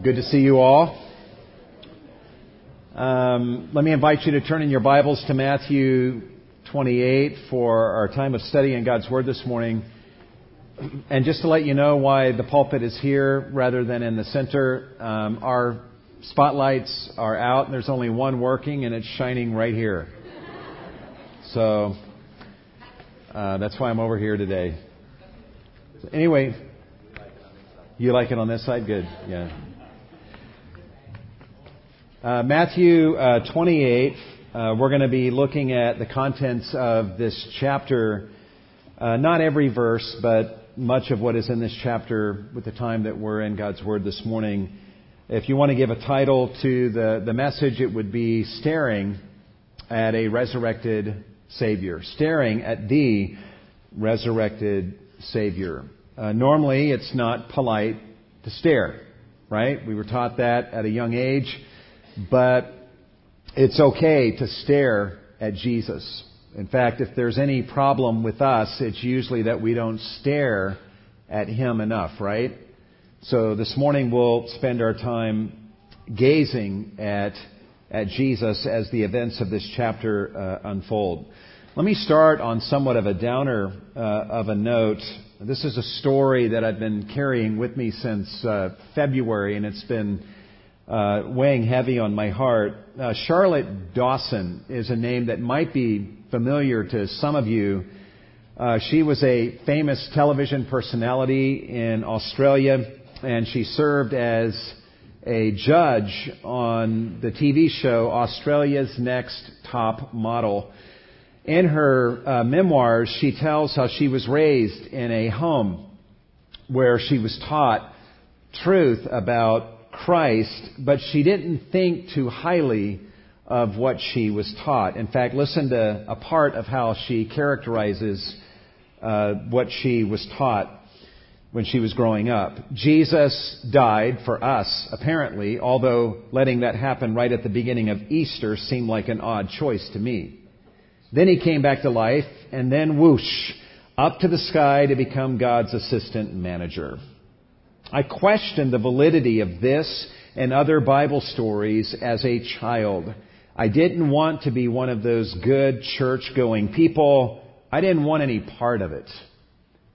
Good to see you all. Um, let me invite you to turn in your Bibles to Matthew 28 for our time of study in God's Word this morning. And just to let you know why the pulpit is here rather than in the center, um, our spotlights are out and there's only one working and it's shining right here. So uh, that's why I'm over here today. So anyway, you like it on this side? Good. Yeah. Uh, Matthew uh, 28, uh, we're going to be looking at the contents of this chapter. Uh, not every verse, but much of what is in this chapter with the time that we're in God's Word this morning. If you want to give a title to the, the message, it would be Staring at a Resurrected Savior. Staring at the Resurrected Savior. Uh, normally, it's not polite to stare, right? We were taught that at a young age. But it's okay to stare at Jesus. In fact, if there's any problem with us, it's usually that we don't stare at Him enough, right? So this morning we'll spend our time gazing at, at Jesus as the events of this chapter uh, unfold. Let me start on somewhat of a downer uh, of a note. This is a story that I've been carrying with me since uh, February, and it's been uh, weighing heavy on my heart. Uh, Charlotte Dawson is a name that might be familiar to some of you. Uh, she was a famous television personality in Australia, and she served as a judge on the TV show Australia's Next Top Model. In her uh, memoirs, she tells how she was raised in a home where she was taught truth about Christ, but she didn't think too highly of what she was taught. In fact, listen to a part of how she characterizes uh, what she was taught when she was growing up. Jesus died for us, apparently, although letting that happen right at the beginning of Easter seemed like an odd choice to me. Then he came back to life, and then whoosh, up to the sky to become God's assistant manager. I questioned the validity of this and other Bible stories as a child. I didn't want to be one of those good church going people. I didn't want any part of it.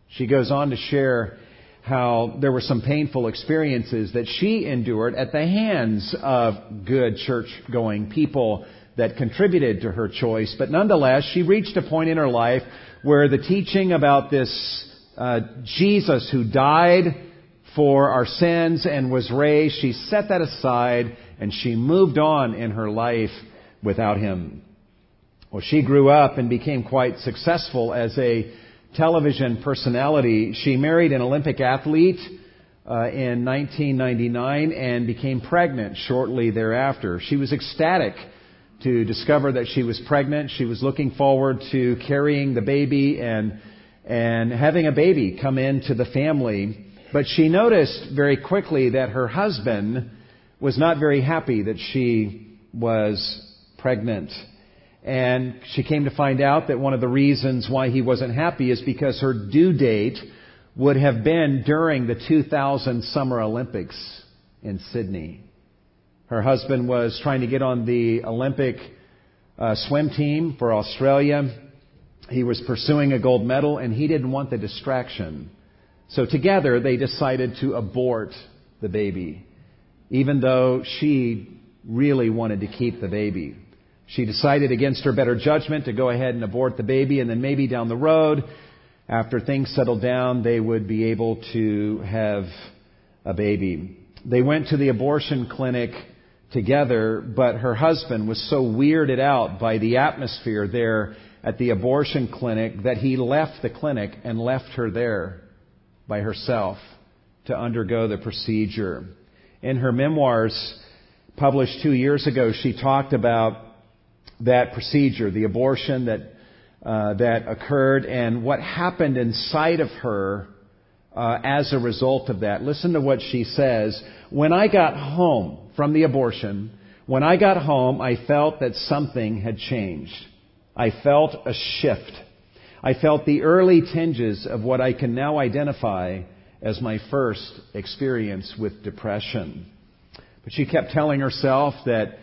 She goes on to share how there were some painful experiences that she endured at the hands of good church going people that contributed to her choice. But nonetheless, she reached a point in her life where the teaching about this uh, Jesus who died for our sins and was raised, she set that aside and she moved on in her life without him. Well, she grew up and became quite successful as a television personality. She married an Olympic athlete uh, in 1999 and became pregnant shortly thereafter. She was ecstatic to discover that she was pregnant. She was looking forward to carrying the baby and and having a baby come into the family. But she noticed very quickly that her husband was not very happy that she was pregnant. And she came to find out that one of the reasons why he wasn't happy is because her due date would have been during the 2000 Summer Olympics in Sydney. Her husband was trying to get on the Olympic uh, swim team for Australia. He was pursuing a gold medal and he didn't want the distraction so together they decided to abort the baby, even though she really wanted to keep the baby. She decided against her better judgment to go ahead and abort the baby, and then maybe down the road, after things settled down, they would be able to have a baby. They went to the abortion clinic together, but her husband was so weirded out by the atmosphere there at the abortion clinic that he left the clinic and left her there by herself to undergo the procedure. In her memoirs published two years ago, she talked about that procedure, the abortion that uh, that occurred, and what happened inside of her uh, as a result of that. Listen to what she says. When I got home from the abortion, when I got home, I felt that something had changed. I felt a shift. I felt the early tinges of what I can now identify as my first experience with depression. But she kept telling herself that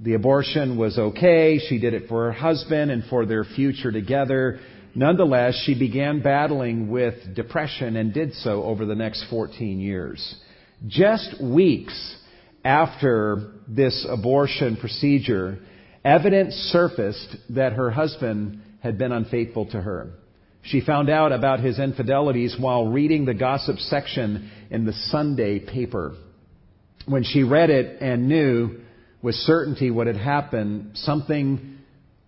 the abortion was okay. She did it for her husband and for their future together. Nonetheless, she began battling with depression and did so over the next 14 years. Just weeks after this abortion procedure, evidence surfaced that her husband had been unfaithful to her. She found out about his infidelities while reading the gossip section in the Sunday paper. When she read it and knew with certainty what had happened, something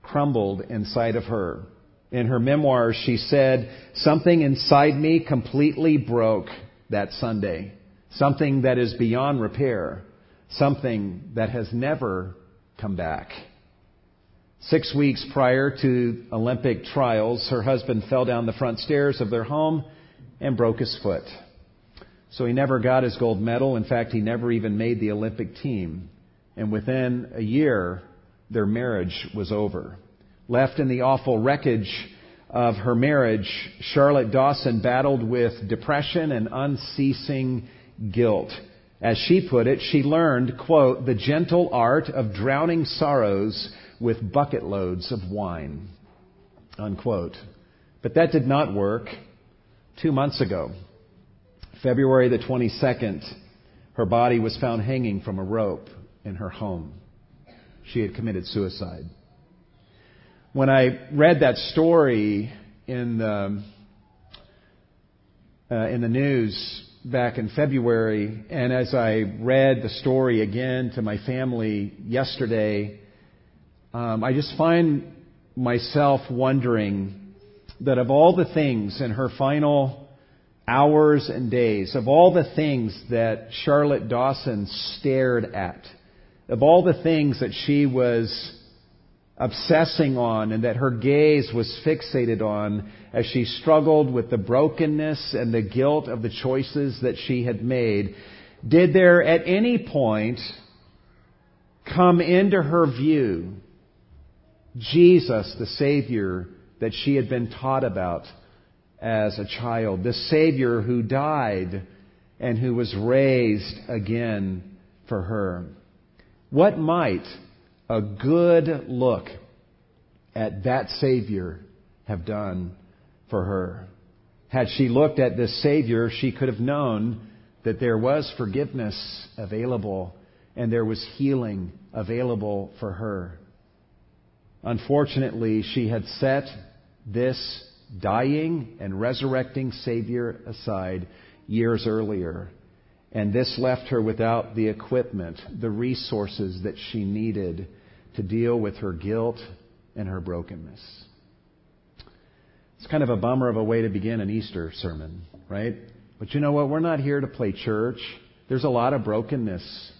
crumbled inside of her. In her memoirs, she said, Something inside me completely broke that Sunday. Something that is beyond repair. Something that has never come back. Six weeks prior to Olympic trials, her husband fell down the front stairs of their home and broke his foot. So he never got his gold medal. In fact, he never even made the Olympic team. And within a year, their marriage was over. Left in the awful wreckage of her marriage, Charlotte Dawson battled with depression and unceasing guilt. As she put it, she learned, quote, the gentle art of drowning sorrows with bucket loads of wine. Unquote. But that did not work. Two months ago, February the 22nd, her body was found hanging from a rope in her home. She had committed suicide. When I read that story in the, uh, in the news back in February, and as I read the story again to my family yesterday, um, I just find myself wondering that of all the things in her final hours and days, of all the things that Charlotte Dawson stared at, of all the things that she was obsessing on and that her gaze was fixated on as she struggled with the brokenness and the guilt of the choices that she had made, did there at any point come into her view Jesus, the Savior that she had been taught about as a child, the Savior who died and who was raised again for her. What might a good look at that Savior have done for her? Had she looked at this Savior, she could have known that there was forgiveness available and there was healing available for her. Unfortunately, she had set this dying and resurrecting Savior aside years earlier. And this left her without the equipment, the resources that she needed to deal with her guilt and her brokenness. It's kind of a bummer of a way to begin an Easter sermon, right? But you know what? We're not here to play church. There's a lot of brokenness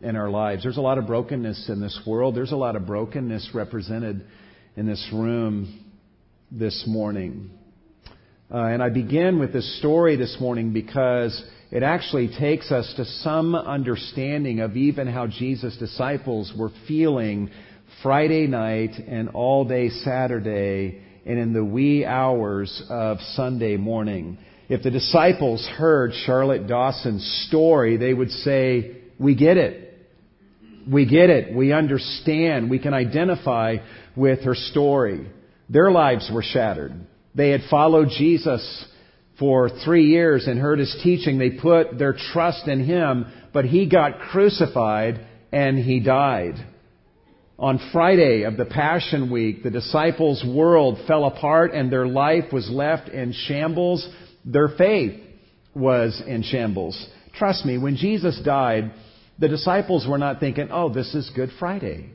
in our lives. There's a lot of brokenness in this world. There's a lot of brokenness represented in this room this morning. Uh, and I begin with this story this morning because it actually takes us to some understanding of even how Jesus' disciples were feeling Friday night and all day Saturday and in the wee hours of Sunday morning. If the disciples heard Charlotte Dawson's story, they would say, we get it. We get it. We understand. We can identify with her story. Their lives were shattered. They had followed Jesus for three years and heard his teaching. They put their trust in him, but he got crucified and he died. On Friday of the Passion Week, the disciples' world fell apart and their life was left in shambles. Their faith was in shambles. Trust me, when Jesus died, the disciples were not thinking, oh, this is Good Friday.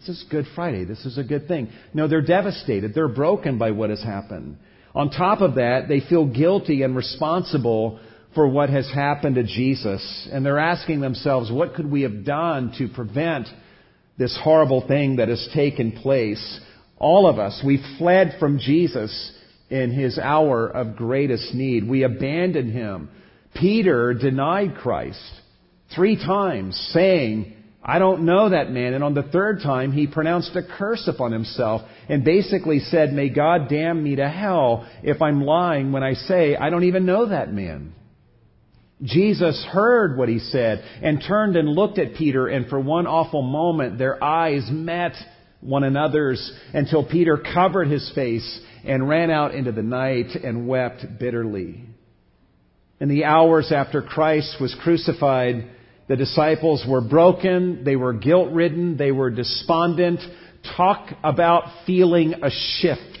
This is Good Friday. This is a good thing. No, they're devastated. They're broken by what has happened. On top of that, they feel guilty and responsible for what has happened to Jesus. And they're asking themselves, what could we have done to prevent this horrible thing that has taken place? All of us, we fled from Jesus in his hour of greatest need. We abandoned him. Peter denied Christ three times, saying, I don't know that man. And on the third time, he pronounced a curse upon himself and basically said, May God damn me to hell if I'm lying when I say I don't even know that man. Jesus heard what he said and turned and looked at Peter, and for one awful moment their eyes met one another's until Peter covered his face and ran out into the night and wept bitterly. In the hours after Christ was crucified, the disciples were broken, they were guilt ridden, they were despondent. Talk about feeling a shift.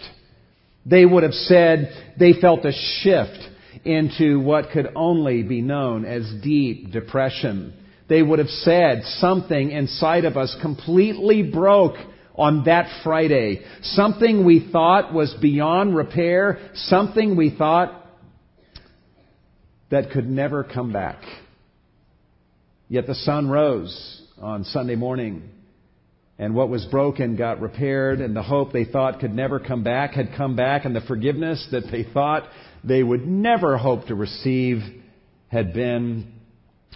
They would have said they felt a shift into what could only be known as deep depression. They would have said something inside of us completely broke on that Friday. Something we thought was beyond repair, something we thought that could never come back. Yet the sun rose on Sunday morning, and what was broken got repaired, and the hope they thought could never come back had come back, and the forgiveness that they thought they would never hope to receive had been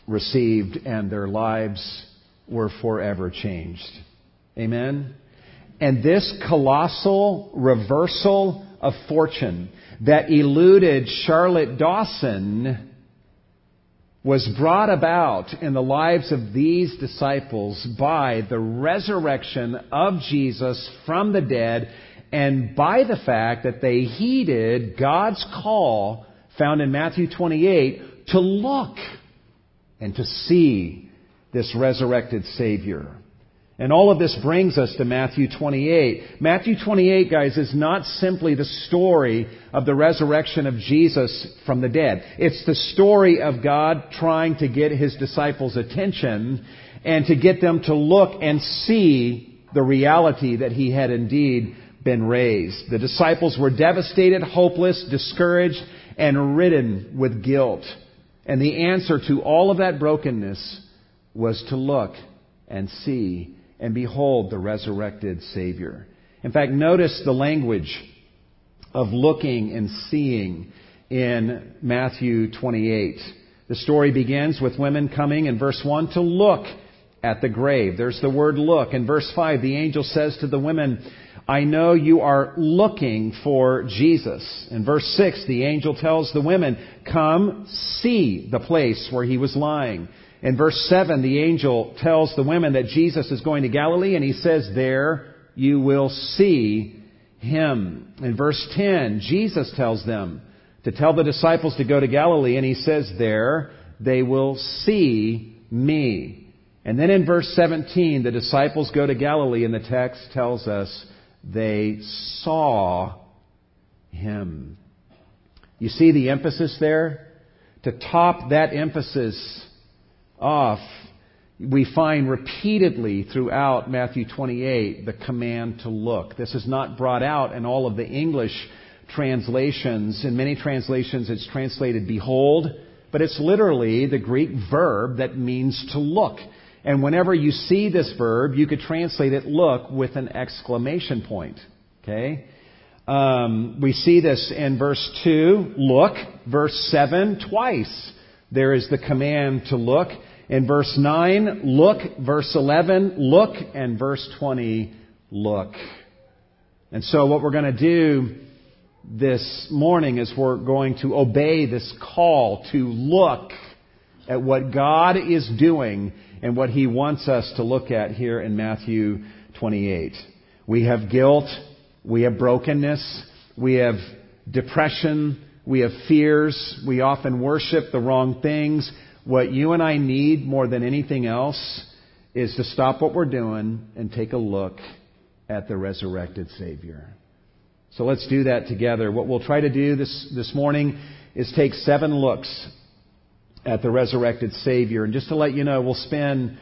received, and their lives were forever changed. Amen? And this colossal reversal of fortune that eluded Charlotte Dawson was brought about in the lives of these disciples by the resurrection of Jesus from the dead and by the fact that they heeded God's call found in Matthew 28 to look and to see this resurrected Savior. And all of this brings us to Matthew 28. Matthew 28, guys, is not simply the story of the resurrection of Jesus from the dead. It's the story of God trying to get His disciples' attention and to get them to look and see the reality that He had indeed been raised. The disciples were devastated, hopeless, discouraged, and ridden with guilt. And the answer to all of that brokenness was to look and see and behold the resurrected Savior. In fact, notice the language of looking and seeing in Matthew 28. The story begins with women coming in verse 1 to look at the grave. There's the word look. In verse 5, the angel says to the women, I know you are looking for Jesus. In verse 6, the angel tells the women, Come see the place where he was lying. In verse 7, the angel tells the women that Jesus is going to Galilee, and he says, There you will see him. In verse 10, Jesus tells them to tell the disciples to go to Galilee, and he says, There they will see me. And then in verse 17, the disciples go to Galilee, and the text tells us they saw him. You see the emphasis there? To top that emphasis, off, we find repeatedly throughout Matthew 28 the command to look. This is not brought out in all of the English translations. In many translations, it's translated behold, but it's literally the Greek verb that means to look. And whenever you see this verb, you could translate it look with an exclamation point. Okay? Um, we see this in verse 2, look. Verse 7, twice there is the command to look. In verse 9, look. Verse 11, look. And verse 20, look. And so what we're going to do this morning is we're going to obey this call to look at what God is doing and what He wants us to look at here in Matthew 28. We have guilt. We have brokenness. We have depression. We have fears. We often worship the wrong things. What you and I need more than anything else is to stop what we're doing and take a look at the resurrected Savior. So let's do that together. What we'll try to do this, this morning is take seven looks at the resurrected Savior. And just to let you know, we'll spend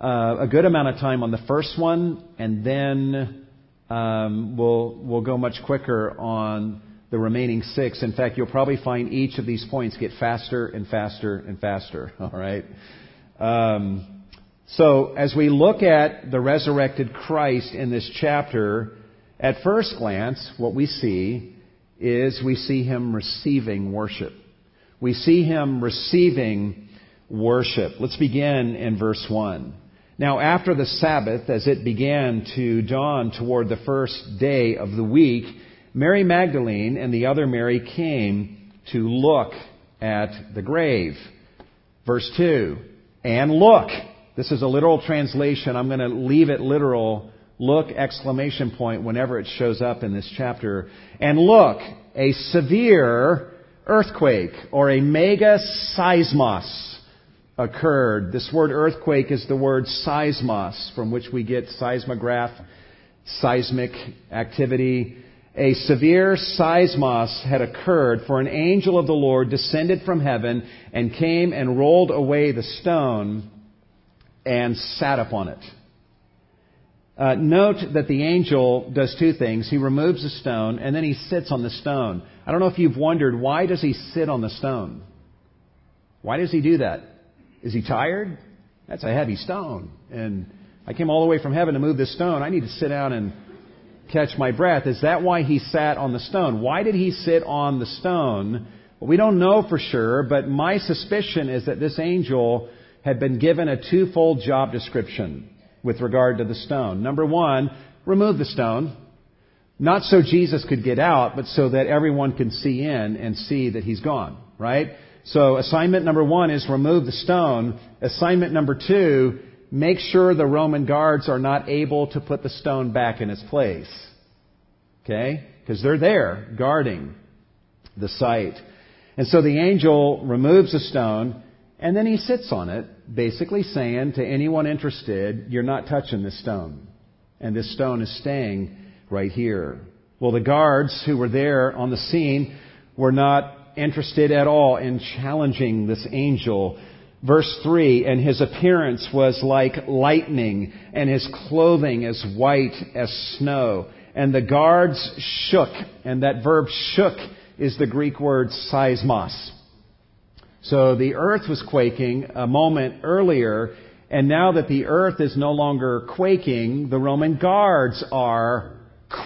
uh, a good amount of time on the first one, and then um, we'll, we'll go much quicker on the remaining six. In fact, you'll probably find each of these points get faster and faster and faster. All right. Um, so as we look at the resurrected Christ in this chapter, at first glance, what we see is we see him receiving worship. We see him receiving worship. Let's begin in verse 1. Now, after the Sabbath, as it began to dawn toward the first day of the week, Mary Magdalene and the other Mary came to look at the grave. Verse 2. And look. This is a literal translation. I'm going to leave it literal. Look, exclamation point, whenever it shows up in this chapter. And look, a severe earthquake or a mega seismos occurred. This word earthquake is the word seismos, from which we get seismograph, seismic activity. A severe seismos had occurred, for an angel of the Lord descended from heaven and came and rolled away the stone and sat upon it. Uh, note that the angel does two things. He removes the stone and then he sits on the stone. I don't know if you've wondered why does he sit on the stone? Why does he do that? Is he tired? That's a heavy stone. And I came all the way from heaven to move this stone. I need to sit down and catch my breath. Is that why he sat on the stone? Why did he sit on the stone? Well, we don't know for sure, but my suspicion is that this angel had been given a twofold job description with regard to the stone. Number one, remove the stone. Not so Jesus could get out, but so that everyone can see in and see that he's gone, right? So assignment number one is remove the stone. Assignment number two, make sure the Roman guards are not able to put the stone back in its place. Okay? Because they're there guarding the site. And so the angel removes the stone and then he sits on it, basically saying to anyone interested, You're not touching this stone. And this stone is staying right here. Well, the guards who were there on the scene were not interested at all in challenging this angel. Verse 3 And his appearance was like lightning, and his clothing as white as snow. And the guards shook, and that verb shook is the Greek word seismos. So the earth was quaking a moment earlier, and now that the earth is no longer quaking, the Roman guards are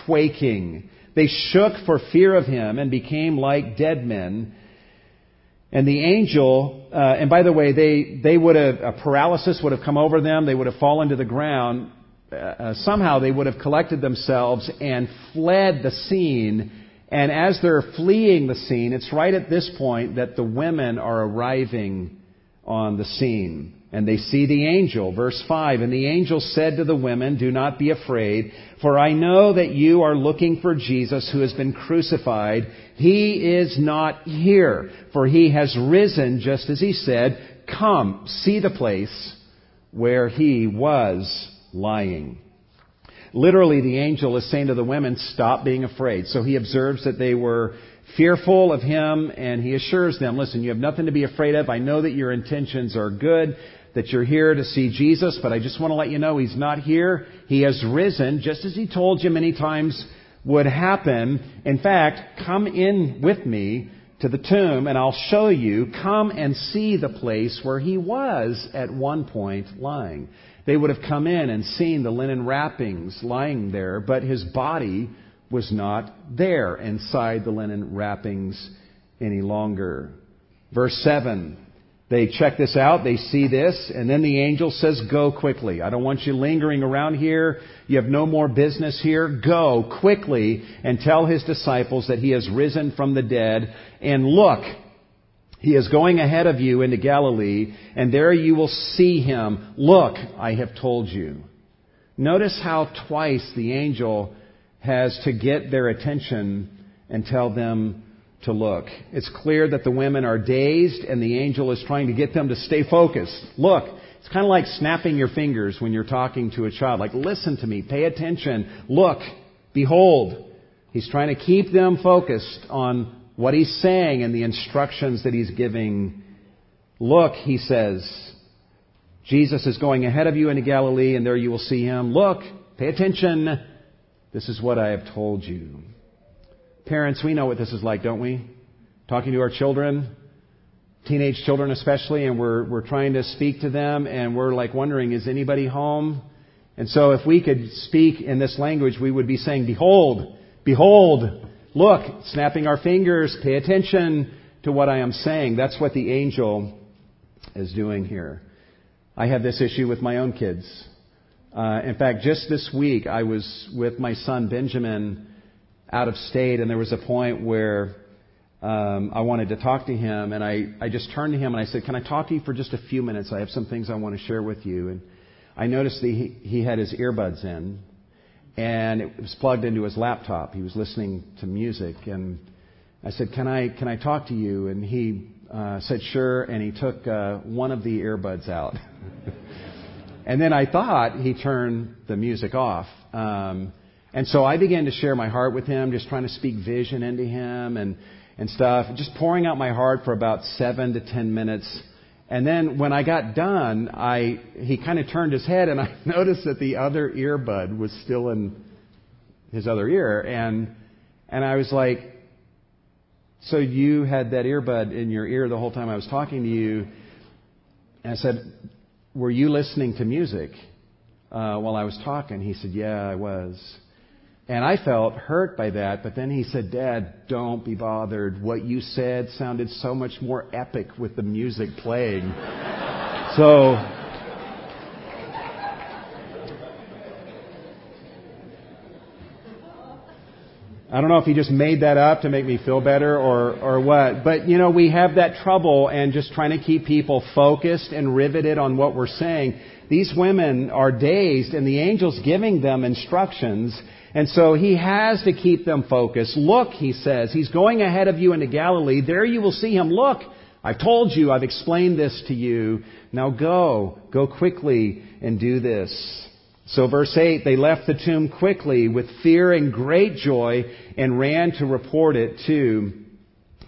quaking. They shook for fear of him and became like dead men. And the angel, uh, and by the way, they, they would have, a paralysis would have come over them, they would have fallen to the ground. Uh, uh somehow they would have collected themselves and fled the scene and as they're fleeing the scene, it's right at this point that the women are arriving on the scene. And they see the angel. Verse 5 And the angel said to the women, Do not be afraid, for I know that you are looking for Jesus who has been crucified. He is not here, for he has risen just as he said. Come, see the place where he was lying. Literally, the angel is saying to the women, stop being afraid. So he observes that they were fearful of him and he assures them, listen, you have nothing to be afraid of. I know that your intentions are good, that you're here to see Jesus, but I just want to let you know he's not here. He has risen, just as he told you many times would happen. In fact, come in with me to the tomb and I'll show you. Come and see the place where he was at one point lying. They would have come in and seen the linen wrappings lying there, but his body was not there inside the linen wrappings any longer. Verse 7. They check this out, they see this, and then the angel says, Go quickly. I don't want you lingering around here. You have no more business here. Go quickly and tell his disciples that he has risen from the dead. And look, he is going ahead of you into Galilee, and there you will see him. Look, I have told you. Notice how twice the angel has to get their attention and tell them to look. It's clear that the women are dazed, and the angel is trying to get them to stay focused. Look, it's kind of like snapping your fingers when you're talking to a child. Like, listen to me, pay attention, look, behold. He's trying to keep them focused on what he's saying and the instructions that he's giving. Look, he says, Jesus is going ahead of you into Galilee, and there you will see him. Look, pay attention. This is what I have told you. Parents, we know what this is like, don't we? Talking to our children, teenage children especially, and we're, we're trying to speak to them, and we're like wondering, is anybody home? And so if we could speak in this language, we would be saying, Behold, behold, Look, snapping our fingers, pay attention to what I am saying. That's what the angel is doing here. I have this issue with my own kids. Uh, in fact, just this week, I was with my son Benjamin out of state, and there was a point where um, I wanted to talk to him, and I, I just turned to him and I said, Can I talk to you for just a few minutes? I have some things I want to share with you. And I noticed that he, he had his earbuds in, and it was plugged into his laptop. He was listening to music, and I said, "Can I can I talk to you?" And he uh, said, "Sure." And he took uh, one of the earbuds out, and then I thought he turned the music off. Um, and so I began to share my heart with him, just trying to speak vision into him and and stuff, just pouring out my heart for about seven to ten minutes. And then when I got done, I he kind of turned his head and I noticed that the other earbud was still in his other ear and and I was like so you had that earbud in your ear the whole time I was talking to you and I said were you listening to music uh, while I was talking? He said, Yeah, I was. And I felt hurt by that, but then he said, Dad, don't be bothered. What you said sounded so much more epic with the music playing. so, I don't know if he just made that up to make me feel better or, or what. But, you know, we have that trouble and just trying to keep people focused and riveted on what we're saying. These women are dazed and the angel's giving them instructions and so he has to keep them focused. Look, he says, he's going ahead of you into Galilee. There you will see him. Look, I've told you, I've explained this to you. Now go, go quickly and do this. So verse 8, they left the tomb quickly with fear and great joy and ran to report it to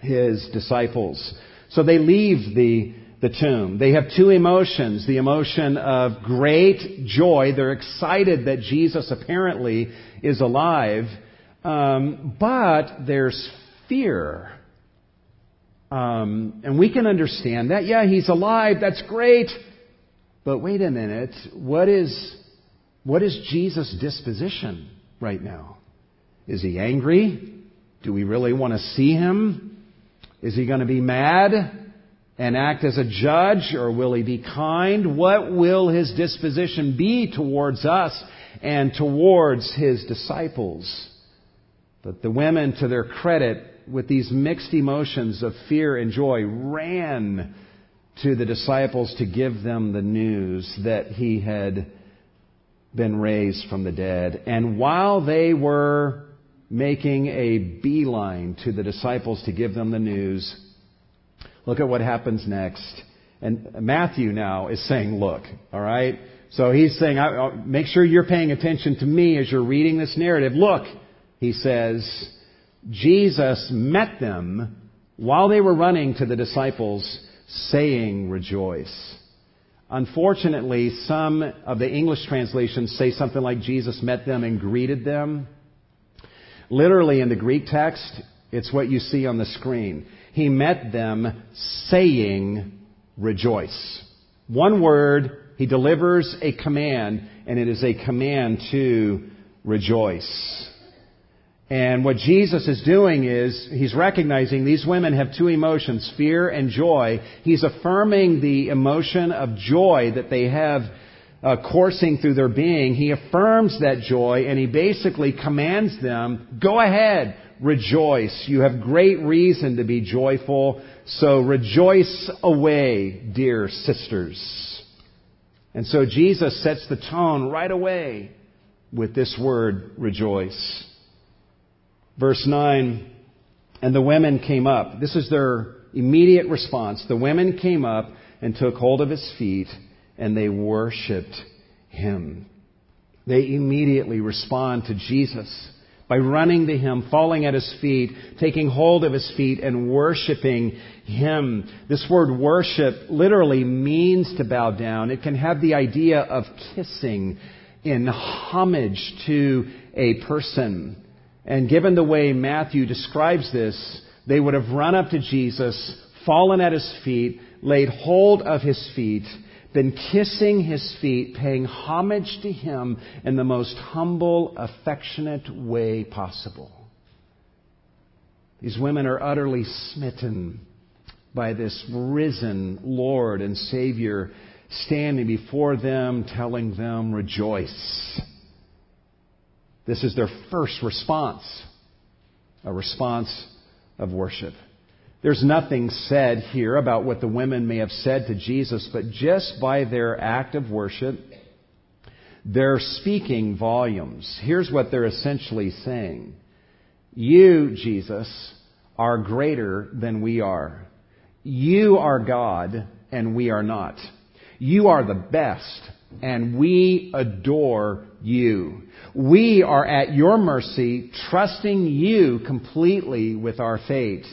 his disciples. So they leave the the tomb. They have two emotions. The emotion of great joy. They're excited that Jesus apparently is alive. Um, but there's fear. Um, and we can understand that. Yeah, he's alive. That's great. But wait a minute. What is, what is Jesus' disposition right now? Is he angry? Do we really want to see him? Is he going to be mad? And act as a judge, or will he be kind? What will his disposition be towards us and towards his disciples? But the women, to their credit, with these mixed emotions of fear and joy, ran to the disciples to give them the news that he had been raised from the dead. And while they were making a beeline to the disciples to give them the news, Look at what happens next. And Matthew now is saying, look, all right? So he's saying, make sure you're paying attention to me as you're reading this narrative. Look, he says, Jesus met them while they were running to the disciples, saying, rejoice. Unfortunately, some of the English translations say something like Jesus met them and greeted them. Literally in the Greek text, it's what you see on the screen he met them saying, rejoice. One word, he delivers a command, and it is a command to rejoice. And what Jesus is doing is, he's recognizing these women have two emotions, fear and joy. He's affirming the emotion of joy that they have uh, coursing through their being. He affirms that joy and he basically commands them, go ahead, rejoice. You have great reason to be joyful. So rejoice away, dear sisters. And so Jesus sets the tone right away with this word, rejoice. Verse 9, and the women came up. This is their immediate response. The women came up and took hold of his feet and they worshiped him. They immediately respond to Jesus by running to Him, falling at His feet, taking hold of His feet, and worshiping Him. This word worship literally means to bow down. It can have the idea of kissing in homage to a person. And given the way Matthew describes this, they would have run up to Jesus, fallen at His feet, laid hold of His feet, been kissing his feet, paying homage to him in the most humble, affectionate way possible. These women are utterly smitten by this risen Lord and Savior standing before them, telling them, rejoice. This is their first response, a response of worship. There's nothing said here about what the women may have said to Jesus, but just by their act of worship, they're speaking volumes. Here's what they're essentially saying. You, Jesus, are greater than we are. You are God and we are not. You are the best and we adore you. We are at your mercy, trusting you completely with our fate.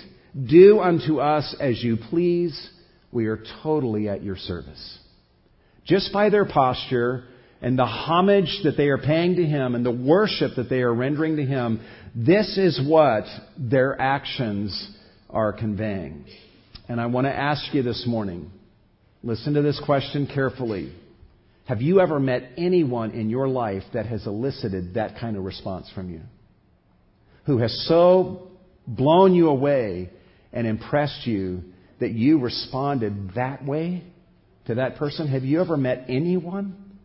Do unto us as you please. We are totally at your service. Just by their posture and the homage that they are paying to Him and the worship that they are rendering to Him, this is what their actions are conveying. And I want to ask you this morning, listen to this question carefully. Have you ever met anyone in your life that has elicited that kind of response from you? Who has so blown you away and impressed you that you responded that way to that person? Have you ever met anyone?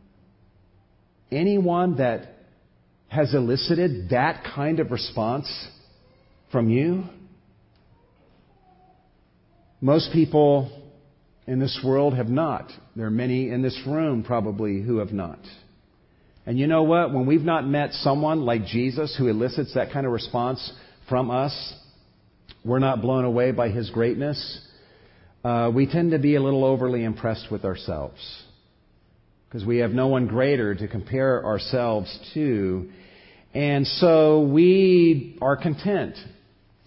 Anyone that has elicited that kind of response from you? Most people in this world have not. There are many in this room probably who have not. And you know what? When we've not met someone like Jesus who elicits that kind of response from us, we're not blown away by his greatness. Uh, we tend to be a little overly impressed with ourselves because we have no one greater to compare ourselves to. And so we are content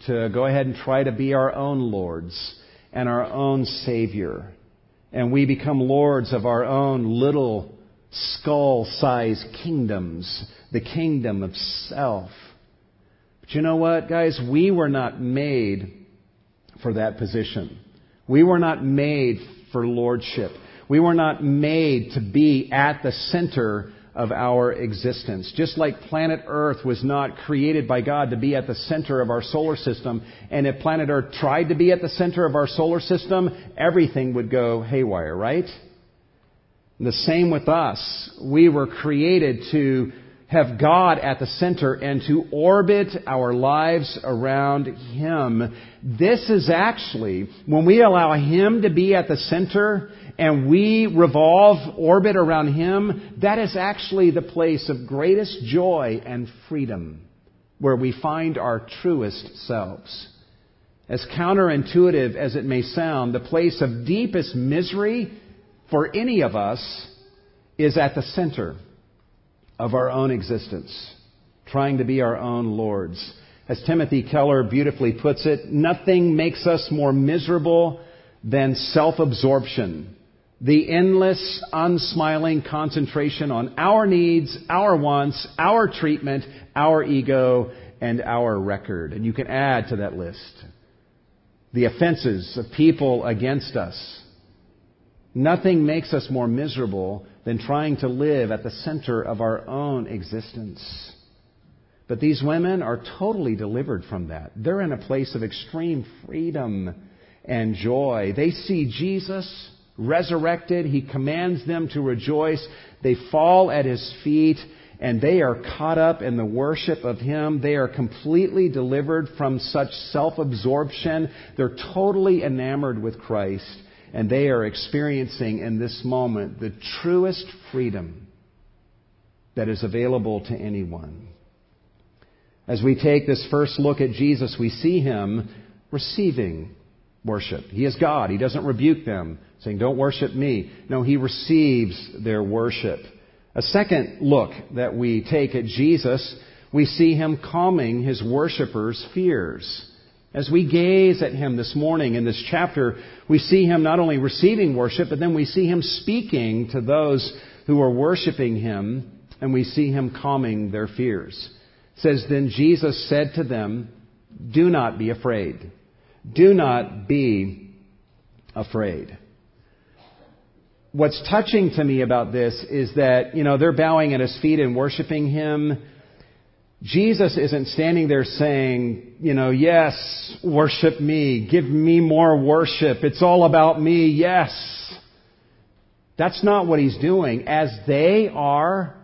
to go ahead and try to be our own lords and our own Savior. And we become lords of our own little skull sized kingdoms, the kingdom of self. But you know what, guys? We were not made for that position. We were not made for lordship. We were not made to be at the center of our existence. Just like planet Earth was not created by God to be at the center of our solar system, and if planet Earth tried to be at the center of our solar system, everything would go haywire, right? the same with us. We were created to have God at the center and to orbit our lives around Him. This is actually, when we allow Him to be at the center and we revolve, orbit around Him, that is actually the place of greatest joy and freedom where we find our truest selves. As counterintuitive as it may sound, the place of deepest misery for any of us is at the center of our own existence, trying to be our own lords. As Timothy Keller beautifully puts it, nothing makes us more miserable than self absorption the endless, unsmiling concentration on our needs, our wants, our treatment, our ego, and our record. And you can add to that list the offenses of people against us. Nothing makes us more miserable than trying to live at the center of our own existence. But these women are totally delivered from that. They're in a place of extreme freedom and joy. They see Jesus resurrected. He commands them to rejoice. They fall at his feet and they are caught up in the worship of him. They are completely delivered from such self-absorption. They're totally enamored with Christ and they are experiencing in this moment the truest freedom that is available to anyone. As we take this first look at Jesus, we see him receiving worship. He is God. He doesn't rebuke them saying, Don't worship me. No, he receives their worship. A second look that we take at Jesus, we see him calming his worshippers' fears. As we gaze at him this morning in this chapter, we see him not only receiving worship, but then we see him speaking to those who are worshiping him, and we see him calming their fears. It says, Then Jesus said to them, Do not be afraid. Do not be afraid what's touching to me about this is that, you know, they're bowing at his feet and worshiping him. Jesus isn't standing there saying, you know, yes, worship me. Give me more worship. It's all about me. Yes. That's not what he's doing. As they are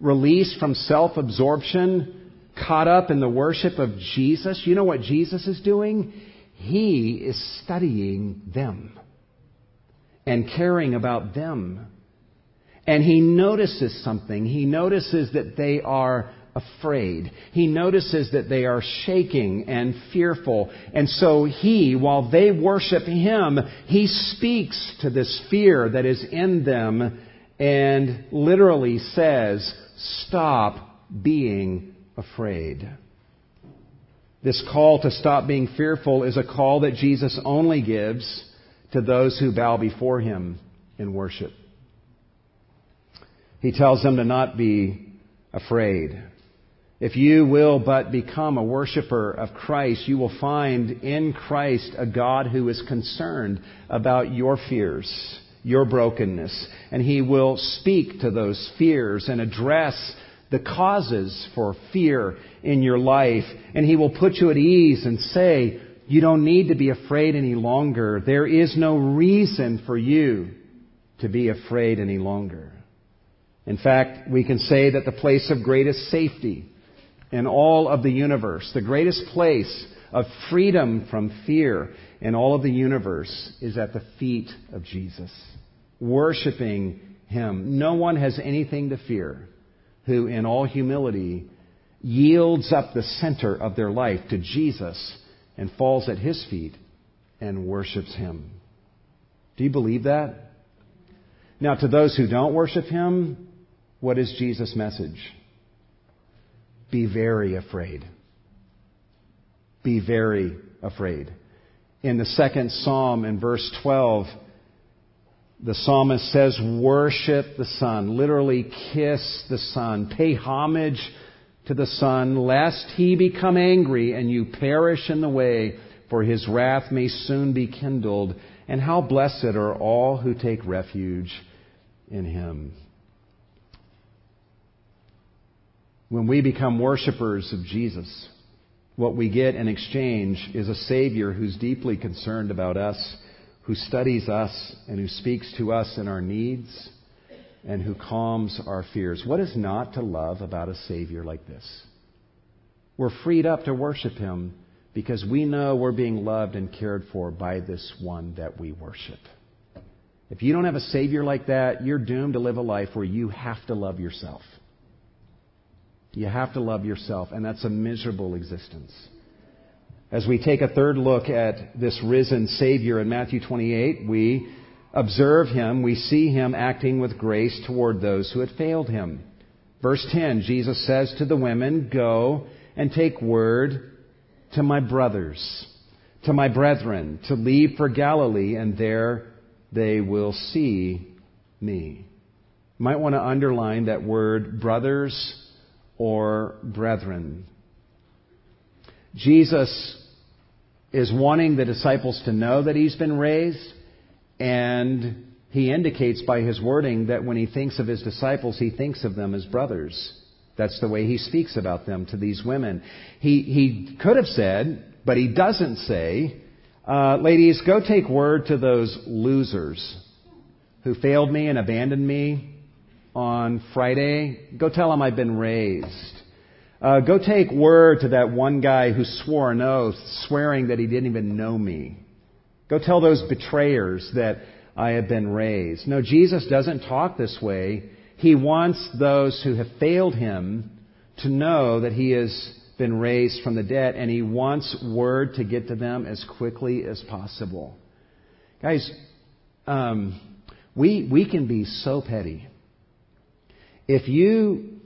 released from self-absorption, caught up in the worship of Jesus, you know what Jesus is doing? He is studying them and caring about them. And he notices something. He notices that they are afraid. He notices that they are shaking and fearful. And so he, while they worship him, he speaks to this fear that is in them and literally says, Stop being afraid. This call to stop being fearful is a call that Jesus only gives to those who bow before him in worship. He tells them to not be afraid. If you will but become a worshiper of Christ, you will find in Christ a God who is concerned about your fears, your brokenness, and He will speak to those fears and address the causes for fear in your life, and He will put you at ease and say, you don't need to be afraid any longer. There is no reason for you to be afraid any longer. In fact, we can say that the place of greatest safety in all of the universe, the greatest place of freedom from fear in all of the universe is at the feet of Jesus, worshiping Him. No one has anything to fear who, in all humility, yields up the center of their life to Jesus and falls at His feet and worships Him. Do you believe that? Now, to those who don't worship Him, what is Jesus' message? Be very afraid. Be very afraid. In the second psalm, in verse 12, the psalmist says, Worship the Son. Literally, kiss the Son. Pay homage to the Son, lest he become angry and you perish in the way, for his wrath may soon be kindled. And how blessed are all who take refuge in him. When we become worshippers of Jesus, what we get in exchange is a Savior who's deeply concerned about us, who studies us, and who speaks to us in our needs, and who calms our fears. What is not to love about a Savior like this? We're freed up to worship Him because we know we're being loved and cared for by this one that we worship. If you don't have a Savior like that, you're doomed to live a life where you have to love yourself. You have to love yourself, and that's a miserable existence. As we take a third look at this risen Savior in Matthew 28, we observe him, we see him acting with grace toward those who had failed him. Verse 10, Jesus says to the women, Go and take word to my brothers, to my brethren, to leave for Galilee, and there they will see me. Might want to underline that word brothers or brethren. Jesus is wanting the disciples to know that he's been raised, and he indicates by his wording that when he thinks of his disciples, he thinks of them as brothers. That's the way he speaks about them to these women. He, he could have said, but he doesn't say, uh, ladies, go take word to those losers who failed me and abandoned me on Friday, go tell him I've been raised. Uh, go take word to that one guy who swore an oath, swearing that he didn't even know me. Go tell those betrayers that I have been raised. No, Jesus doesn't talk this way. He wants those who have failed him to know that he has been raised from the dead, and he wants word to get to them as quickly as possible. Guys, um, we, we can be so petty. If you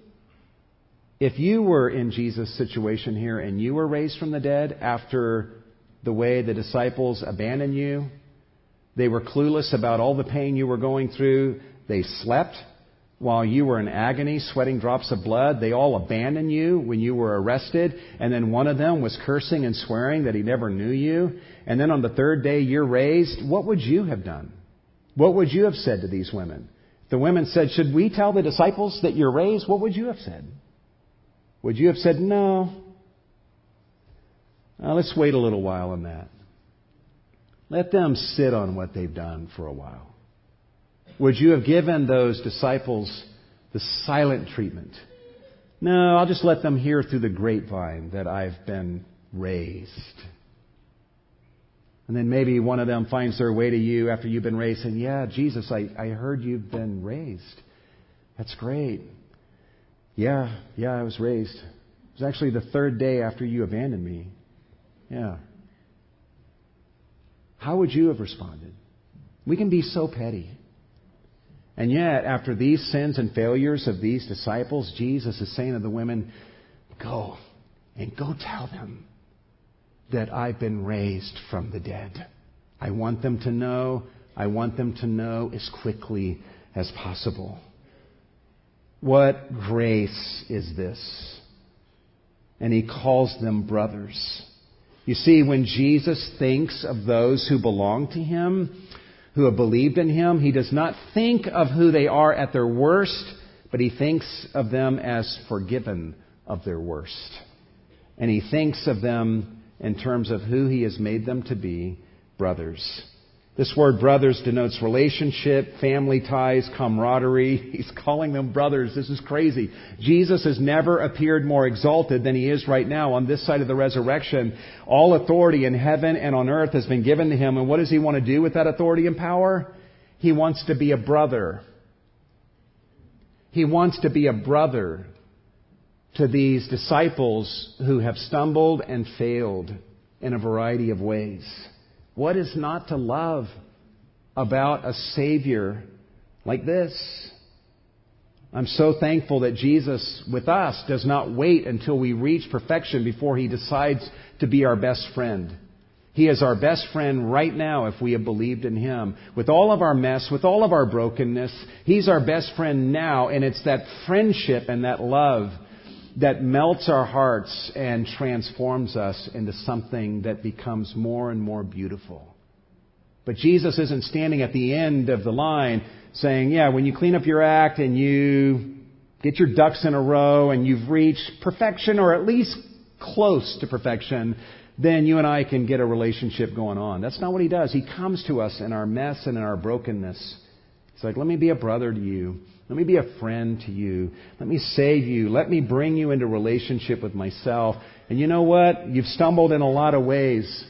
if you were in Jesus' situation here and you were raised from the dead after the way the disciples abandoned you, they were clueless about all the pain you were going through, they slept while you were in agony, sweating drops of blood. They all abandoned you when you were arrested, and then one of them was cursing and swearing that he never knew you. And then on the third day you're raised, what would you have done? What would you have said to these women? The women said, Should we tell the disciples that you're raised? What would you have said? Would you have said, No? Now, let's wait a little while on that. Let them sit on what they've done for a while. Would you have given those disciples the silent treatment? No, I'll just let them hear through the grapevine that I've been raised. And then maybe one of them finds their way to you after you've been raised and, Yeah, Jesus, I, I heard you've been raised. That's great. Yeah, yeah, I was raised. It was actually the third day after you abandoned me. Yeah. How would you have responded? We can be so petty. And yet, after these sins and failures of these disciples, Jesus is saying to the women, Go and go tell them that I've been raised from the dead. I want them to know. I want them to know as quickly as possible. What grace is this? And he calls them brothers. You see, when Jesus thinks of those who belong to him, who have believed in him, he does not think of who they are at their worst, but he thinks of them as forgiven of their worst. And he thinks of them in terms of who he has made them to be, brothers. This word brothers denotes relationship, family ties, camaraderie. He's calling them brothers. This is crazy. Jesus has never appeared more exalted than he is right now on this side of the resurrection. All authority in heaven and on earth has been given to him. And what does he want to do with that authority and power? He wants to be a brother. He wants to be a brother to these disciples who have stumbled and failed in a variety of ways. What is not to love about a Savior like this? I'm so thankful that Jesus with us does not wait until we reach perfection before he decides to be our best friend. He is our best friend right now if we have believed in him. With all of our mess, with all of our brokenness, he's our best friend now, and it's that friendship and that love that melts our hearts and transforms us into something that becomes more and more beautiful. But Jesus isn't standing at the end of the line saying, yeah, when you clean up your act and you get your ducks in a row and you've reached perfection or at least close to perfection, then you and I can get a relationship going on. That's not what he does. He comes to us in our mess and in our brokenness. He's like, let me be a brother to you. Let me be a friend to you. Let me save you. Let me bring you into relationship with myself. And you know what? You've stumbled in a lot of ways,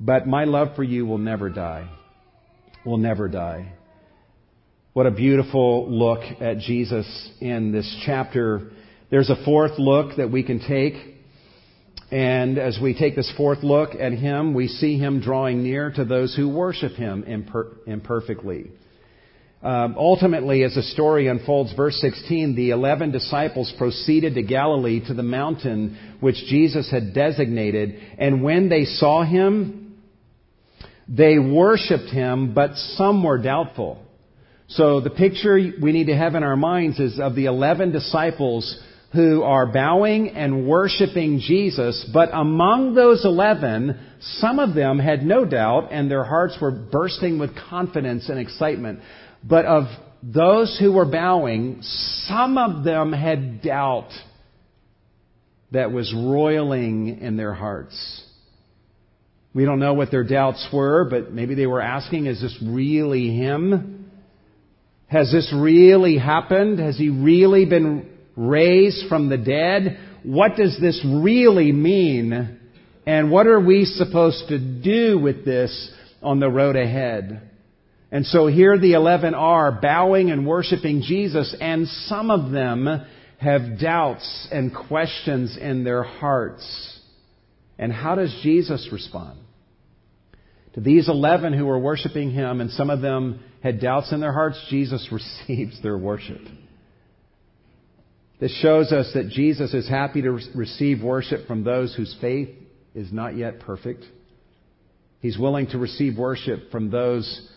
but my love for you will never die. Will never die. What a beautiful look at Jesus in this chapter. There's a fourth look that we can take. And as we take this fourth look at him, we see him drawing near to those who worship him imper- imperfectly. Um, ultimately, as the story unfolds, verse 16, the eleven disciples proceeded to Galilee to the mountain which Jesus had designated, and when they saw him, they worshiped him, but some were doubtful. So the picture we need to have in our minds is of the eleven disciples who are bowing and worshiping Jesus, but among those eleven, some of them had no doubt and their hearts were bursting with confidence and excitement. But of those who were bowing, some of them had doubt that was roiling in their hearts. We don't know what their doubts were, but maybe they were asking, is this really him? Has this really happened? Has he really been raised from the dead? What does this really mean? And what are we supposed to do with this on the road ahead? And so here the eleven are bowing and worshiping Jesus, and some of them have doubts and questions in their hearts. And how does Jesus respond? To these eleven who were worshiping him, and some of them had doubts in their hearts, Jesus receives their worship. This shows us that Jesus is happy to receive worship from those whose faith is not yet perfect. He's willing to receive worship from those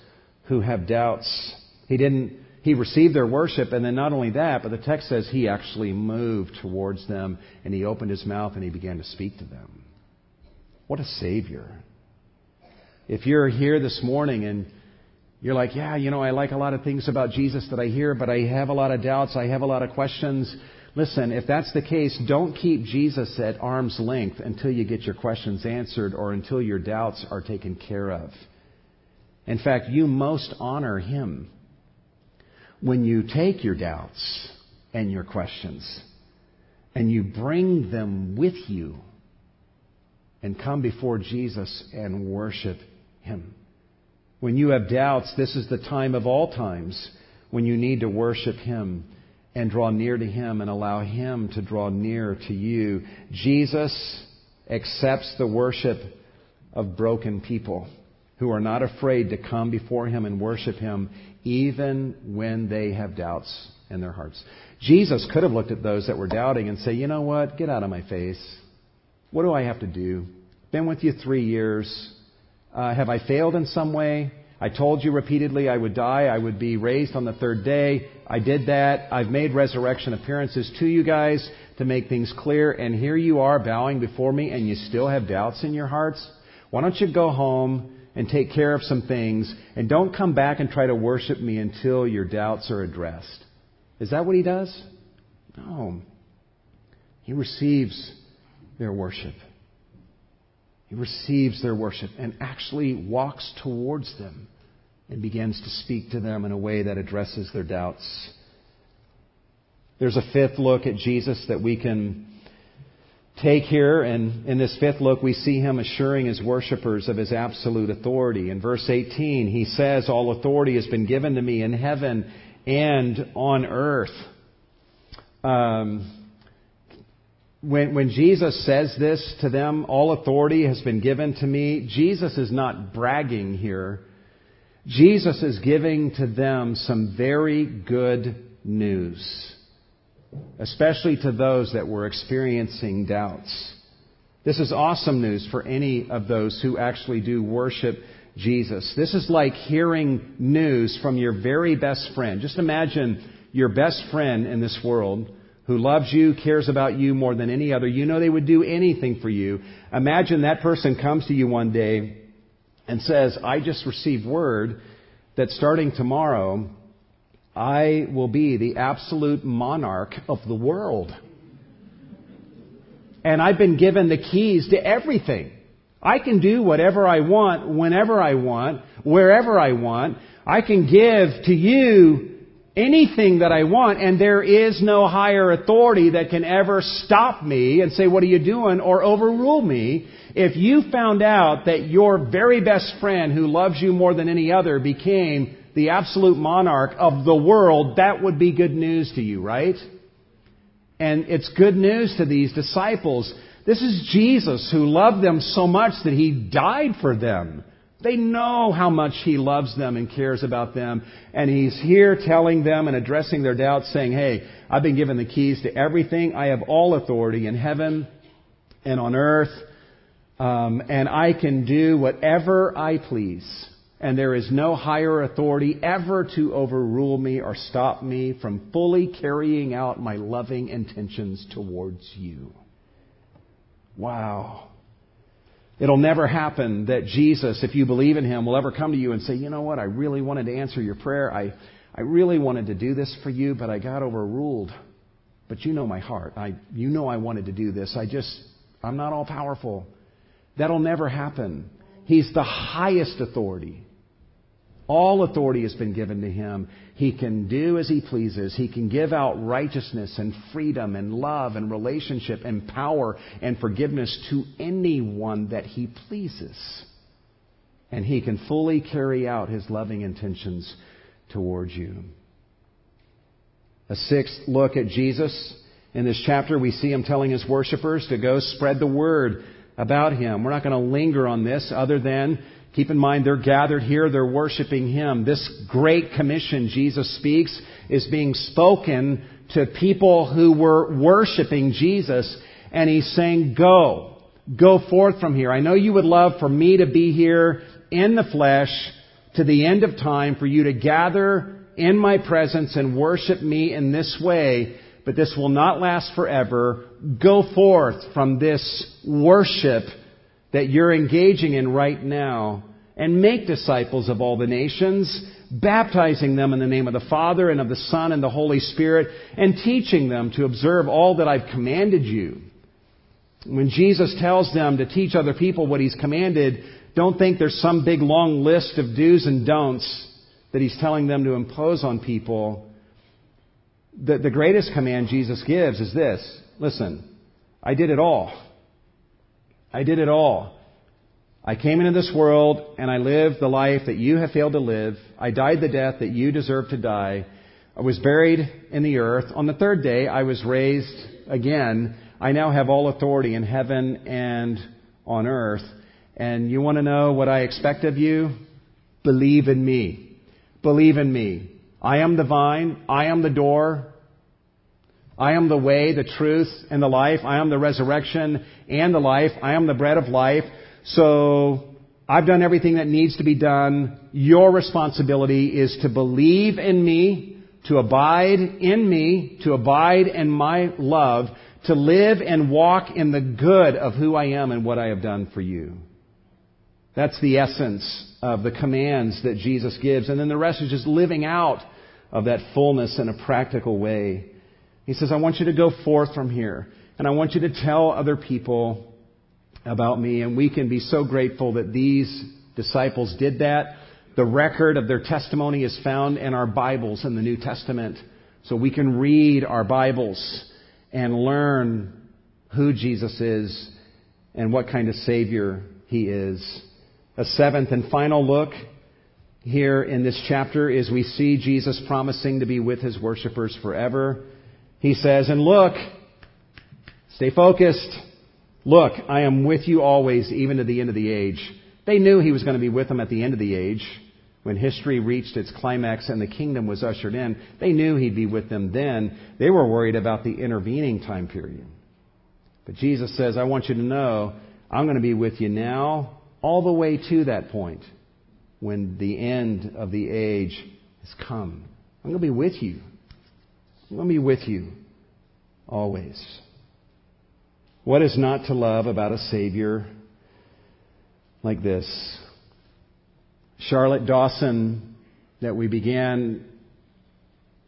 who have doubts. He didn't, he received their worship, and then not only that, but the text says he actually moved towards them and he opened his mouth and he began to speak to them. What a Savior. If you're here this morning and you're like, yeah, you know, I like a lot of things about Jesus that I hear, but I have a lot of doubts, I have a lot of questions. Listen, if that's the case, don't keep Jesus at arm's length until you get your questions answered or until your doubts are taken care of. In fact, you most honor Him when you take your doubts and your questions and you bring them with you and come before Jesus and worship Him. When you have doubts, this is the time of all times when you need to worship Him and draw near to Him and allow Him to draw near to you. Jesus accepts the worship of broken people who are not afraid to come before Him and worship Him even when they have doubts in their hearts. Jesus could have looked at those that were doubting and say, you know what? Get out of my face. What do I have to do? Been with you three years. Uh, have I failed in some way? I told you repeatedly I would die. I would be raised on the third day. I did that. I've made resurrection appearances to you guys to make things clear. And here you are bowing before me and you still have doubts in your hearts. Why don't you go home and take care of some things and don't come back and try to worship me until your doubts are addressed? Is that what he does? No. He receives their worship. He receives their worship and actually walks towards them and begins to speak to them in a way that addresses their doubts. There's a fifth look at Jesus that we can take here, and in this fifth look, we see him assuring his worshippers of his absolute authority. In verse 18, he says, All authority has been given to me in heaven and on earth. Um, when, when Jesus says this to them, all authority has been given to me, Jesus is not bragging here. Jesus is giving to them some very good news, especially to those that were experiencing doubts. This is awesome news for any of those who actually do worship Jesus. This is like hearing news from your very best friend. Just imagine your best friend in this world who loves you, cares about you more than any other. You know they would do anything for you. Imagine that person comes to you one day and says, I just received word that starting tomorrow, I will be the absolute monarch of the world. And I've been given the keys to everything. I can do whatever I want, whenever I want, wherever I want. I can give to you anything that I want, and there is no higher authority that can ever stop me and say, What are you doing? or overrule me. If you found out that your very best friend who loves you more than any other became the absolute monarch of the world, that would be good news to you, right? And it's good news to these disciples. This is Jesus who loved them so much that he died for them. They know how much He loves them and cares about them. And He's here telling them and addressing their doubts, saying, Hey, I've been given the keys to everything. I have all authority in heaven and on earth. Um, and I can do whatever I please. And there is no higher authority ever to overrule me or stop me from fully carrying out my loving intentions towards you. Wow. It'll never happen that Jesus, if you believe in Him, will ever come to you and say, you know what, I really wanted to answer your prayer. I, I really wanted to do this for you, but I got overruled. But you know my heart. I, you know I wanted to do this. I just, I'm not all powerful. That'll never happen. He's the highest authority. All authority has been given to him. He can do as he pleases. He can give out righteousness and freedom and love and relationship and power and forgiveness to anyone that he pleases. And he can fully carry out his loving intentions towards you. A sixth look at Jesus. In this chapter, we see him telling his worshippers to go spread the word about him. We're not going to linger on this other than Keep in mind, they're gathered here, they're worshiping Him. This great commission Jesus speaks is being spoken to people who were worshiping Jesus, and He's saying, Go. Go forth from here. I know you would love for me to be here in the flesh to the end of time, for you to gather in my presence and worship me in this way, but this will not last forever. Go forth from this worship that you're engaging in right now and make disciples of all the nations, baptizing them in the name of the Father and of the Son and the Holy Spirit, and teaching them to observe all that I've commanded you. When Jesus tells them to teach other people what He's commanded, don't think there's some big long list of do's and don'ts that He's telling them to impose on people. The, the greatest command Jesus gives is this listen, I did it all. I did it all. I came into this world and I lived the life that you have failed to live. I died the death that you deserve to die. I was buried in the earth. On the third day, I was raised again. I now have all authority in heaven and on earth. And you want to know what I expect of you? Believe in me. Believe in me. I am the vine. I am the door. I am the way, the truth, and the life. I am the resurrection and the life. I am the bread of life. So I've done everything that needs to be done. Your responsibility is to believe in me, to abide in me, to abide in my love, to live and walk in the good of who I am and what I have done for you. That's the essence of the commands that Jesus gives. And then the rest is just living out of that fullness in a practical way. He says, I want you to go forth from here. And I want you to tell other people about me. And we can be so grateful that these disciples did that. The record of their testimony is found in our Bibles in the New Testament. So we can read our Bibles and learn who Jesus is and what kind of Savior He is. A seventh and final look here in this chapter is we see Jesus promising to be with His worshipers forever. He says, and look, stay focused. Look, I am with you always, even to the end of the age. They knew he was going to be with them at the end of the age. When history reached its climax and the kingdom was ushered in, they knew he'd be with them then. They were worried about the intervening time period. But Jesus says, I want you to know, I'm going to be with you now, all the way to that point, when the end of the age has come. I'm going to be with you. To be with you always. What is not to love about a Savior like this? Charlotte Dawson, that we began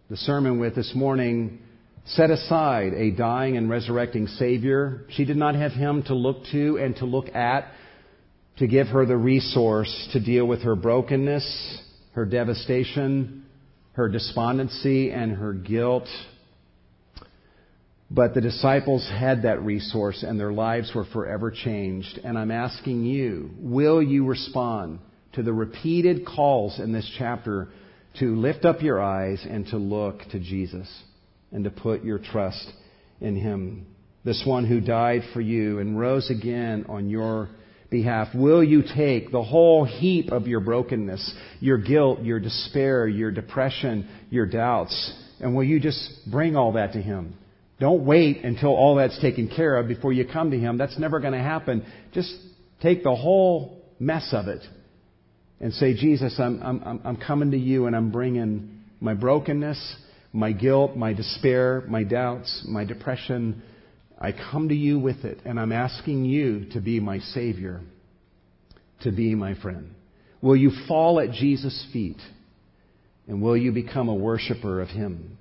the sermon with this morning, set aside a dying and resurrecting Savior. She did not have Him to look to and to look at to give her the resource to deal with her brokenness, her devastation, her despondency, and her guilt but the disciples had that resource and their lives were forever changed. And I'm asking you, will you respond to the repeated calls in this chapter to lift up your eyes and to look to Jesus and to put your trust in Him? This one who died for you and rose again on your behalf. Will you take the whole heap of your brokenness, your guilt, your despair, your depression, your doubts, and will you just bring all that to Him? Don't wait until all that's taken care of before you come to Him. That's never going to happen. Just take the whole mess of it and say, Jesus, I'm, I'm, I'm coming to you and I'm bringing my brokenness, my guilt, my despair, my doubts, my depression. I come to you with it and I'm asking you to be my Savior, to be my friend. Will you fall at Jesus' feet and will you become a worshiper of Him?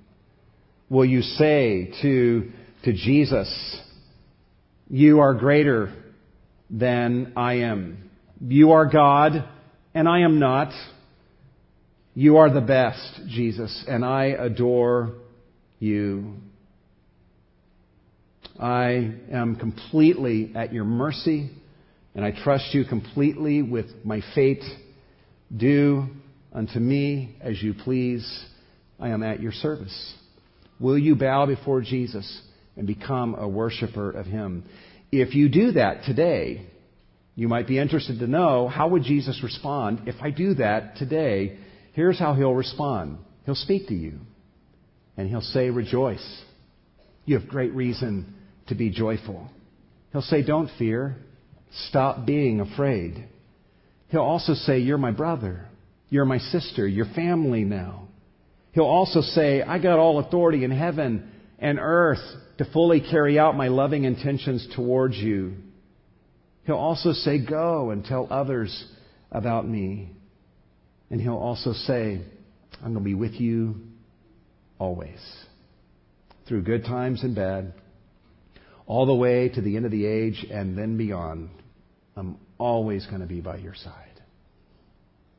will you say to, to Jesus, You are greater than I am? You are God, and I am not. You are the best, Jesus, and I adore you. I am completely at your mercy, and I trust you completely with my fate. Do unto me as you please. I am at your service. Will you bow before Jesus and become a worshiper of Him? If you do that today, you might be interested to know how would Jesus respond if I do that today? Here's how he'll respond. He'll speak to you and he'll say, rejoice. You have great reason to be joyful. He'll say, don't fear. Stop being afraid. He'll also say, you're my brother. You're my sister. You're family now. He'll also say, I got all authority in heaven and earth to fully carry out my loving intentions towards you. He'll also say, Go and tell others about me. And he'll also say, I'm going to be with you always. Through good times and bad, all the way to the end of the age and then beyond. I'm always going to be by your side.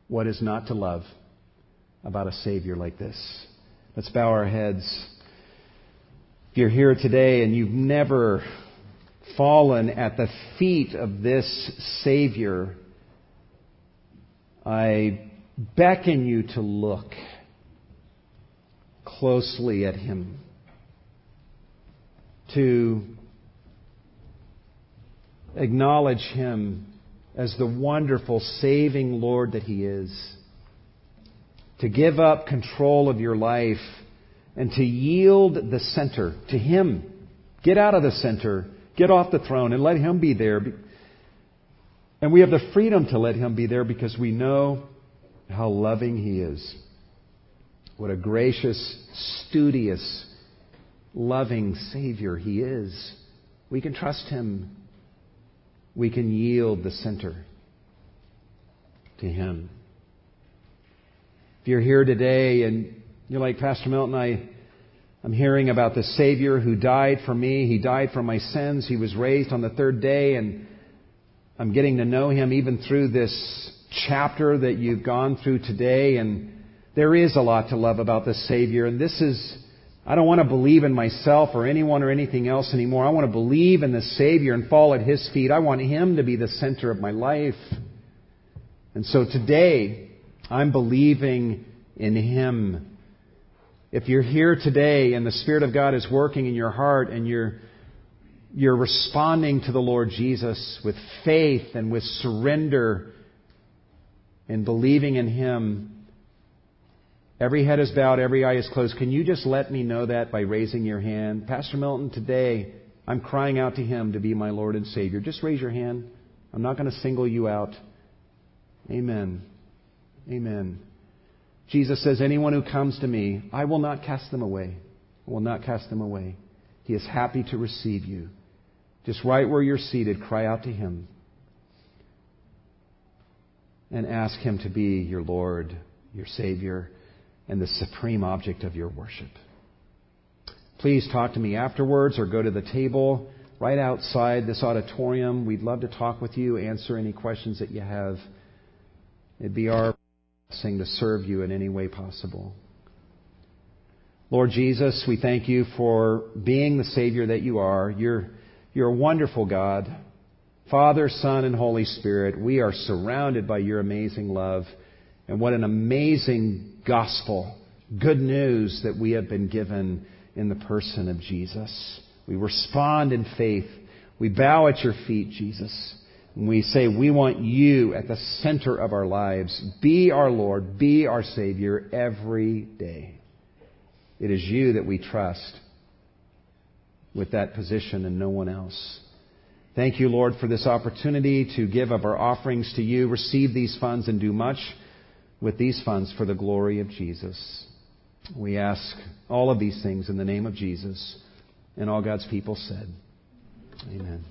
What is not to love? about a Savior like this. Let's bow our heads. If you're here today and you've never fallen at the feet of this Savior I beckon you to look closely at Him, to acknowledge Him as the wonderful saving Lord that He is, to give up control of your life and to yield the center to Him. Get out of the center, get off the throne, and let Him be there. And we have the freedom to let Him be there because we know how loving He is. What a gracious, studious, loving Savior He is. We can trust Him. We can yield the center to Him. If you're here today and you're like, Pastor Milton, I, I'm hearing about the Savior who died for me. He died for my sins. He was raised on the third day, and I'm getting to know Him even through this chapter that you've gone through today. And there is a lot to love about the Savior. And this is, I don't want to believe in myself or anyone or anything else anymore. I want to believe in the Savior and fall at His feet. I want Him to be the center of my life. And so today, I'm believing in Him. If you're here today and the Spirit of God is working in your heart and you're, you're responding to the Lord Jesus with faith and with surrender and believing in Him, Every head is bowed, every eye is closed. Can you just let me know that by raising your hand? Pastor Milton, today I'm crying out to Him to be my Lord and Savior. Just raise your hand. I'm not going to single you out. Amen. Amen. Jesus says, Anyone who comes to me, I will not cast them away. I will not cast them away. He is happy to receive you. Just right where you're seated, cry out to Him and ask Him to be your Lord, your Savior and the supreme object of your worship. Please talk to me afterwards or go to the table right outside this auditorium. We'd love to talk with you, answer any questions that you have. It'd be our blessing to serve you in any way possible. Lord Jesus, we thank you for being the Savior that you are. You're, you're a wonderful God. Father, Son, and Holy Spirit, we are surrounded by your amazing love. And what an amazing gospel, good news that we have been given in the person of Jesus. We respond in faith. We bow at your feet, Jesus. And we say, we want you at the center of our lives. Be our Lord. Be our Savior every day. It is you that we trust with that position and no one else. Thank you, Lord, for this opportunity to give of our offerings to you, receive these funds, and do much with these funds for the glory of Jesus. We ask all of these things in the name of Jesus. And all God's people said, Amen.